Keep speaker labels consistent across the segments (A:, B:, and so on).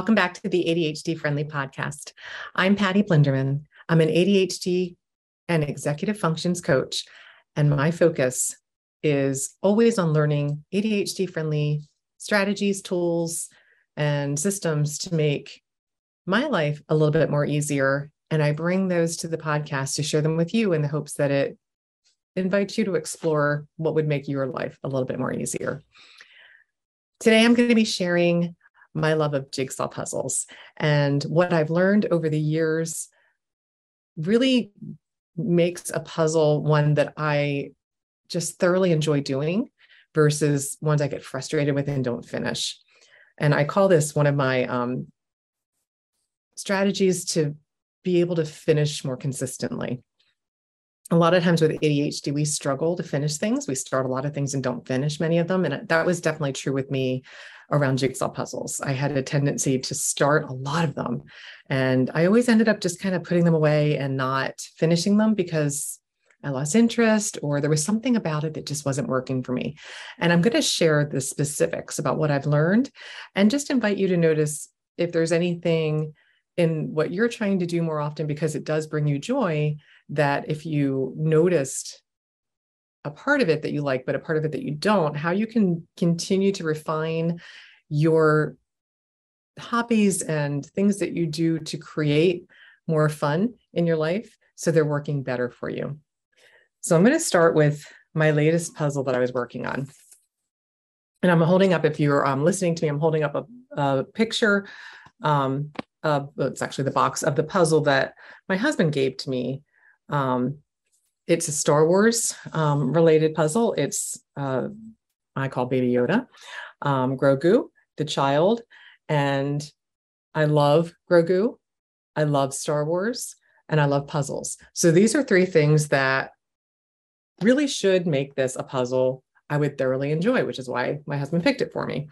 A: welcome back to the ADHD Friendly Podcast. I'm Patty Blinderman. I'm an ADHD and executive functions coach, and my focus is always on learning ADHD friendly strategies, tools, and systems to make my life a little bit more easier. And I bring those to the podcast to share them with you in the hopes that it invites you to explore what would make your life a little bit more easier. Today, I'm going to be sharing my love of jigsaw puzzles and what I've learned over the years really makes a puzzle one that I just thoroughly enjoy doing versus ones I get frustrated with and don't finish. And I call this one of my um, strategies to be able to finish more consistently. A lot of times with ADHD, we struggle to finish things. We start a lot of things and don't finish many of them. And uh, that was definitely true with me around jigsaw puzzles. I had a tendency to start a lot of them. And I always ended up just kind of putting them away and not finishing them because I lost interest or there was something about it that just wasn't working for me. And I'm going to share the specifics about what I've learned and just invite you to notice if there's anything in what you're trying to do more often because it does bring you joy that if you noticed a part of it that you like, but a part of it that you don't, how you can continue to refine your hobbies and things that you do to create more fun in your life so they're working better for you. So I'm going to start with my latest puzzle that I was working on. And I'm holding up, if you're um, listening to me, I'm holding up a, a picture um, it's actually the box of the puzzle that my husband gave to me um, it's a Star Wars um, related puzzle. It's uh, I call Baby Yoda, um, Grogu, the child, and I love Grogu. I love Star Wars, and I love puzzles. So these are three things that really should make this a puzzle I would thoroughly enjoy, which is why my husband picked it for me.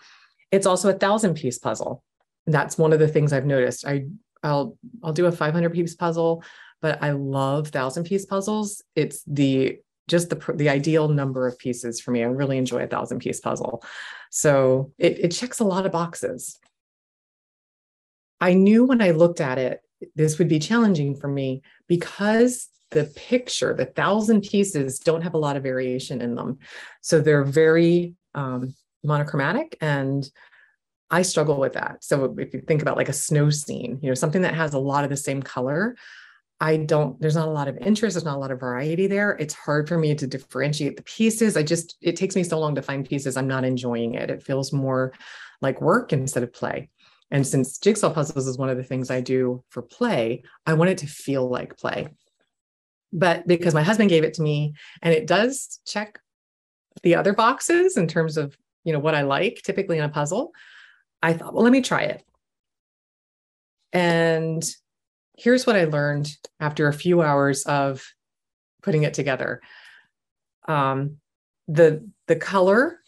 A: It's also a thousand piece puzzle. That's one of the things I've noticed. I I'll I'll do a 500 piece puzzle but I love thousand piece puzzles. It's the just the the ideal number of pieces for me. I really enjoy a thousand piece puzzle. So it, it checks a lot of boxes. I knew when I looked at it, this would be challenging for me because the picture, the thousand pieces, don't have a lot of variation in them. So they're very um, monochromatic and I struggle with that. So if you think about like a snow scene, you know, something that has a lot of the same color, I don't, there's not a lot of interest, there's not a lot of variety there. It's hard for me to differentiate the pieces. I just, it takes me so long to find pieces. I'm not enjoying it. It feels more like work instead of play. And since jigsaw puzzles is one of the things I do for play, I want it to feel like play. But because my husband gave it to me and it does check the other boxes in terms of, you know, what I like typically in a puzzle, I thought, well, let me try it. And here's what I learned after a few hours of putting it together. Um, the the color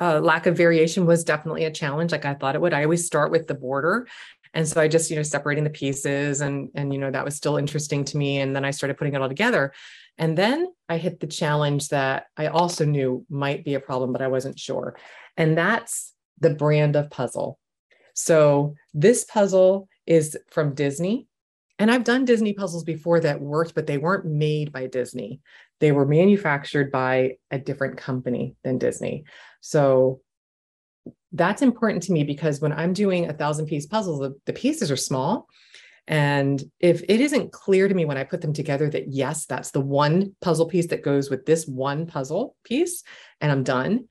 A: uh, lack of variation was definitely a challenge, like I thought it would. I always start with the border, and so I just you know separating the pieces, and and you know that was still interesting to me. And then I started putting it all together, and then I hit the challenge that I also knew might be a problem, but I wasn't sure, and that's the brand of puzzle. So this puzzle is from Disney. And I've done Disney puzzles before that worked, but they weren't made by Disney. They were manufactured by a different company than Disney. So that's important to me because when I'm doing a thousand piece puzzle, the, the pieces are small. And if it isn't clear to me when I put them together that yes, that's the one puzzle piece that goes with this one puzzle piece, and I'm done,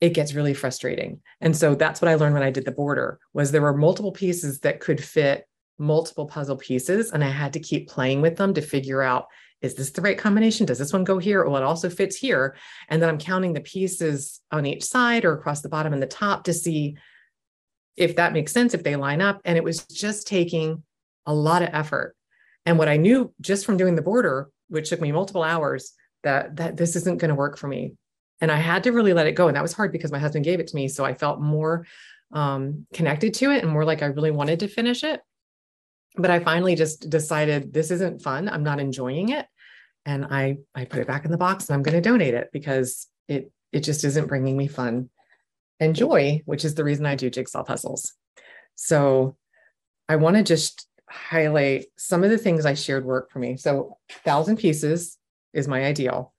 A: it gets really frustrating. And so that's what I learned when I did the border was there were multiple pieces that could fit multiple puzzle pieces and I had to keep playing with them to figure out is this the right combination? Does this one go here? Well, it also fits here. And then I'm counting the pieces on each side or across the bottom and the top to see if that makes sense, if they line up. And it was just taking a lot of effort. And what I knew just from doing the border, which took me multiple hours, that that this isn't going to work for me and I had to really let it go. And that was hard because my husband gave it to me. So I felt more um, connected to it and more like I really wanted to finish it. But I finally just decided this isn't fun. I'm not enjoying it. And I, I put it back in the box and I'm going to donate it because it, it just isn't bringing me fun and joy, which is the reason I do jigsaw puzzles. So I want to just highlight some of the things I shared work for me. So, thousand pieces is my ideal.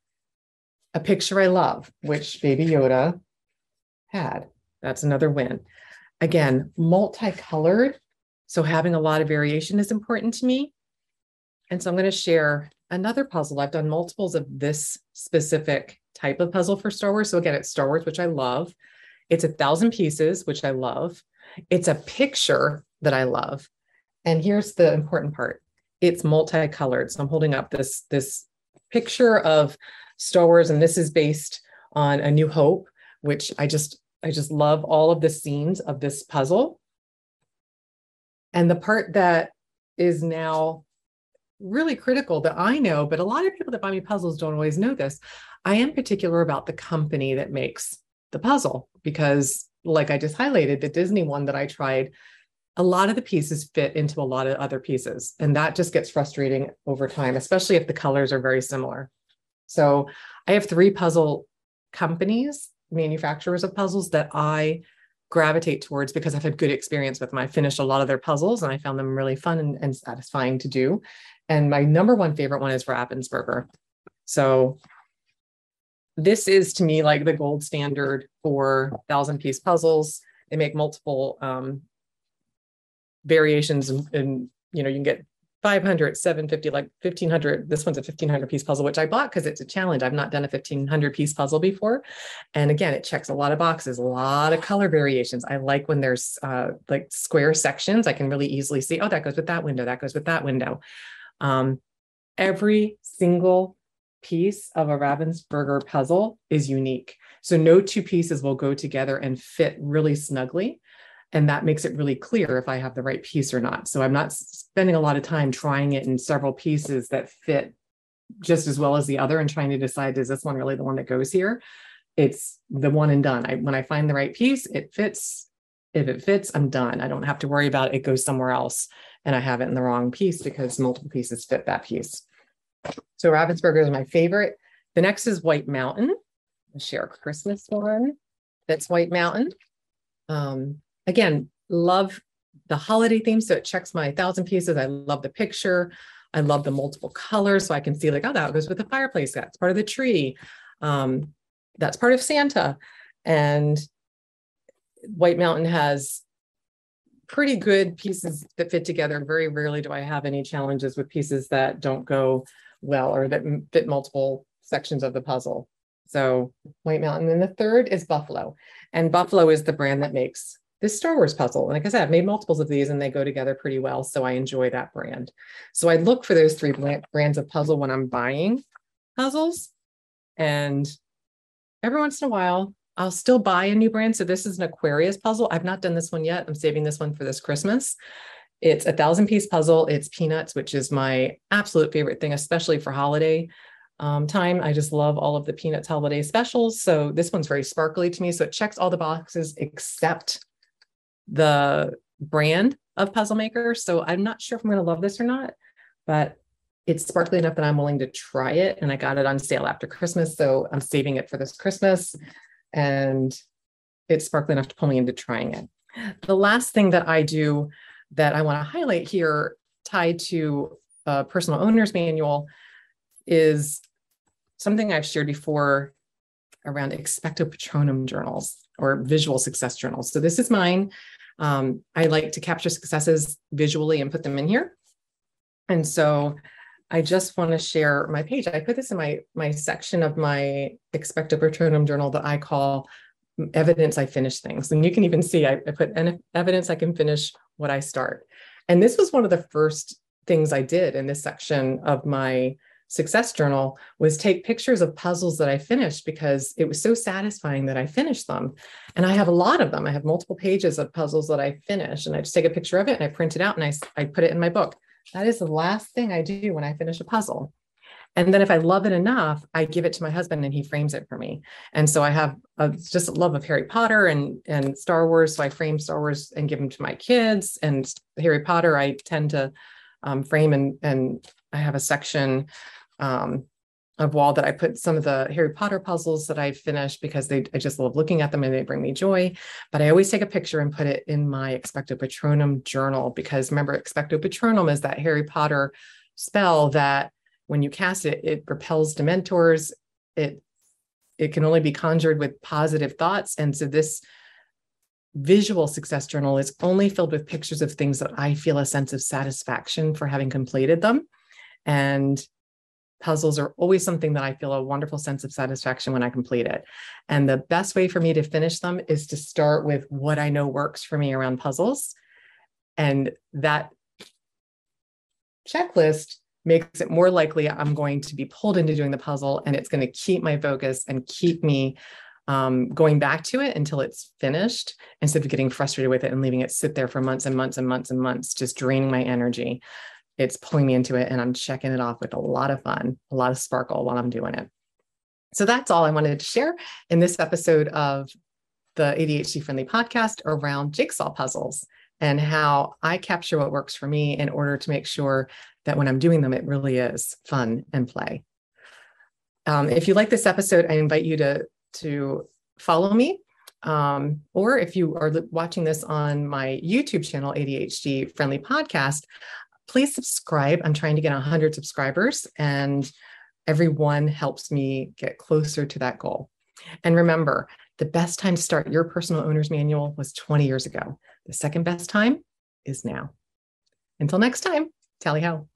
A: A picture I love, which Baby Yoda had. That's another win. Again, multicolored. So, having a lot of variation is important to me. And so, I'm going to share another puzzle. I've done multiples of this specific type of puzzle for Star Wars. So, again, it's Star Wars, which I love. It's a thousand pieces, which I love. It's a picture that I love. And here's the important part it's multicolored. So I'm holding up this, this picture of Star Wars, and this is based on A New Hope, which I just I just love all of the scenes of this puzzle. And the part that is now really critical that I know, but a lot of people that buy me puzzles don't always know this. I am particular about the company that makes the puzzle because, like I just highlighted, the Disney one that I tried, a lot of the pieces fit into a lot of other pieces. And that just gets frustrating over time, especially if the colors are very similar. So I have three puzzle companies, manufacturers of puzzles that I gravitate towards because I've had good experience with them. I finished a lot of their puzzles and I found them really fun and, and satisfying to do. And my number one favorite one is Ravensburger. So this is to me like the gold standard for thousand piece puzzles. They make multiple um, variations and, and, you know, you can get 500, 750, like 1500. This one's a 1500 piece puzzle, which I bought because it's a challenge. I've not done a 1500 piece puzzle before. And again, it checks a lot of boxes, a lot of color variations. I like when there's uh, like square sections. I can really easily see, oh, that goes with that window, that goes with that window. Um, every single piece of a Ravensburger puzzle is unique. So no two pieces will go together and fit really snugly. And that makes it really clear if I have the right piece or not. So I'm not spending a lot of time trying it in several pieces that fit just as well as the other and trying to decide is this one really the one that goes here? It's the one and done. I, when I find the right piece, it fits. If it fits, I'm done. I don't have to worry about it. it goes somewhere else and I have it in the wrong piece because multiple pieces fit that piece. So Ravensburger is my favorite. The next is White Mountain. I'll share a Christmas one. That's White Mountain. Um, again, love the holiday theme. So it checks my thousand pieces. I love the picture. I love the multiple colors. So I can see like, oh, that goes with the fireplace. That's part of the tree. Um, that's part of Santa. And White Mountain has pretty good pieces that fit together. Very rarely do I have any challenges with pieces that don't go well or that fit multiple sections of the puzzle. So White Mountain. And the third is Buffalo. And Buffalo is the brand that makes this Star Wars puzzle. And like I said, I've made multiples of these and they go together pretty well. So I enjoy that brand. So I look for those three brands of puzzle when I'm buying puzzles. And every once in a while, I'll still buy a new brand. So this is an Aquarius puzzle. I've not done this one yet. I'm saving this one for this Christmas. It's a thousand piece puzzle. It's peanuts, which is my absolute favorite thing, especially for holiday um, time. I just love all of the peanuts holiday specials. So this one's very sparkly to me. So it checks all the boxes except the brand of puzzle maker. So I'm not sure if I'm going to love this or not, but it's sparkly enough that I'm willing to try it. And I got it on sale after Christmas. So I'm saving it for this Christmas. And it's sparkly enough to pull me into trying it. The last thing that I do that I want to highlight here, tied to a personal owner's manual, is something I've shared before around expecto patronum journals or visual success journals. So this is mine. Um, I like to capture successes visually and put them in here. And so I just want to share my page. I put this in my my section of my expecto patronum journal that I call evidence I finish things. And you can even see I, I put evidence I can finish what I start. And this was one of the first things I did in this section of my success journal was take pictures of puzzles that I finished because it was so satisfying that I finished them. And I have a lot of them. I have multiple pages of puzzles that I finish and I just take a picture of it and I print it out and I, I put it in my book. That is the last thing I do when I finish a puzzle. And then if I love it enough, I give it to my husband and he frames it for me. And so I have a, just a love of Harry Potter and, and Star Wars. So I frame Star Wars and give them to my kids. And Harry Potter, I tend to um, frame and, and I have a section um, a wall that I put some of the Harry Potter puzzles that I finished because they I just love looking at them and they bring me joy. But I always take a picture and put it in my Expecto Patronum journal because remember, Expecto Patronum is that Harry Potter spell that when you cast it, it repels dementors. It it can only be conjured with positive thoughts. And so this visual success journal is only filled with pictures of things that I feel a sense of satisfaction for having completed them. And puzzles are always something that I feel a wonderful sense of satisfaction when I complete it. And the best way for me to finish them is to start with what I know works for me around puzzles. And that checklist makes it more likely I'm going to be pulled into doing the puzzle and it's going to keep my focus and keep me um, going back to it until it's finished instead of getting frustrated with it and leaving it sit there for months and months and months and months, just draining my energy it's pulling me into it and I'm checking it off with a lot of fun, a lot of sparkle while I'm doing it. So that's all I wanted to share in this episode of the ADHD friendly podcast around jigsaw puzzles and how I capture what works for me in order to make sure that when I'm doing them, it really is fun and play. Um, if you like this episode, I invite you to, to follow me. Um, or if you are watching this on my YouTube channel, ADHD Friendly Podcast, please subscribe. I'm trying to get 100 subscribers, and everyone helps me get closer to that goal. And remember, the best time to start your personal owner's manual was 20 years ago. The second best time is now. Until next time, tally ho.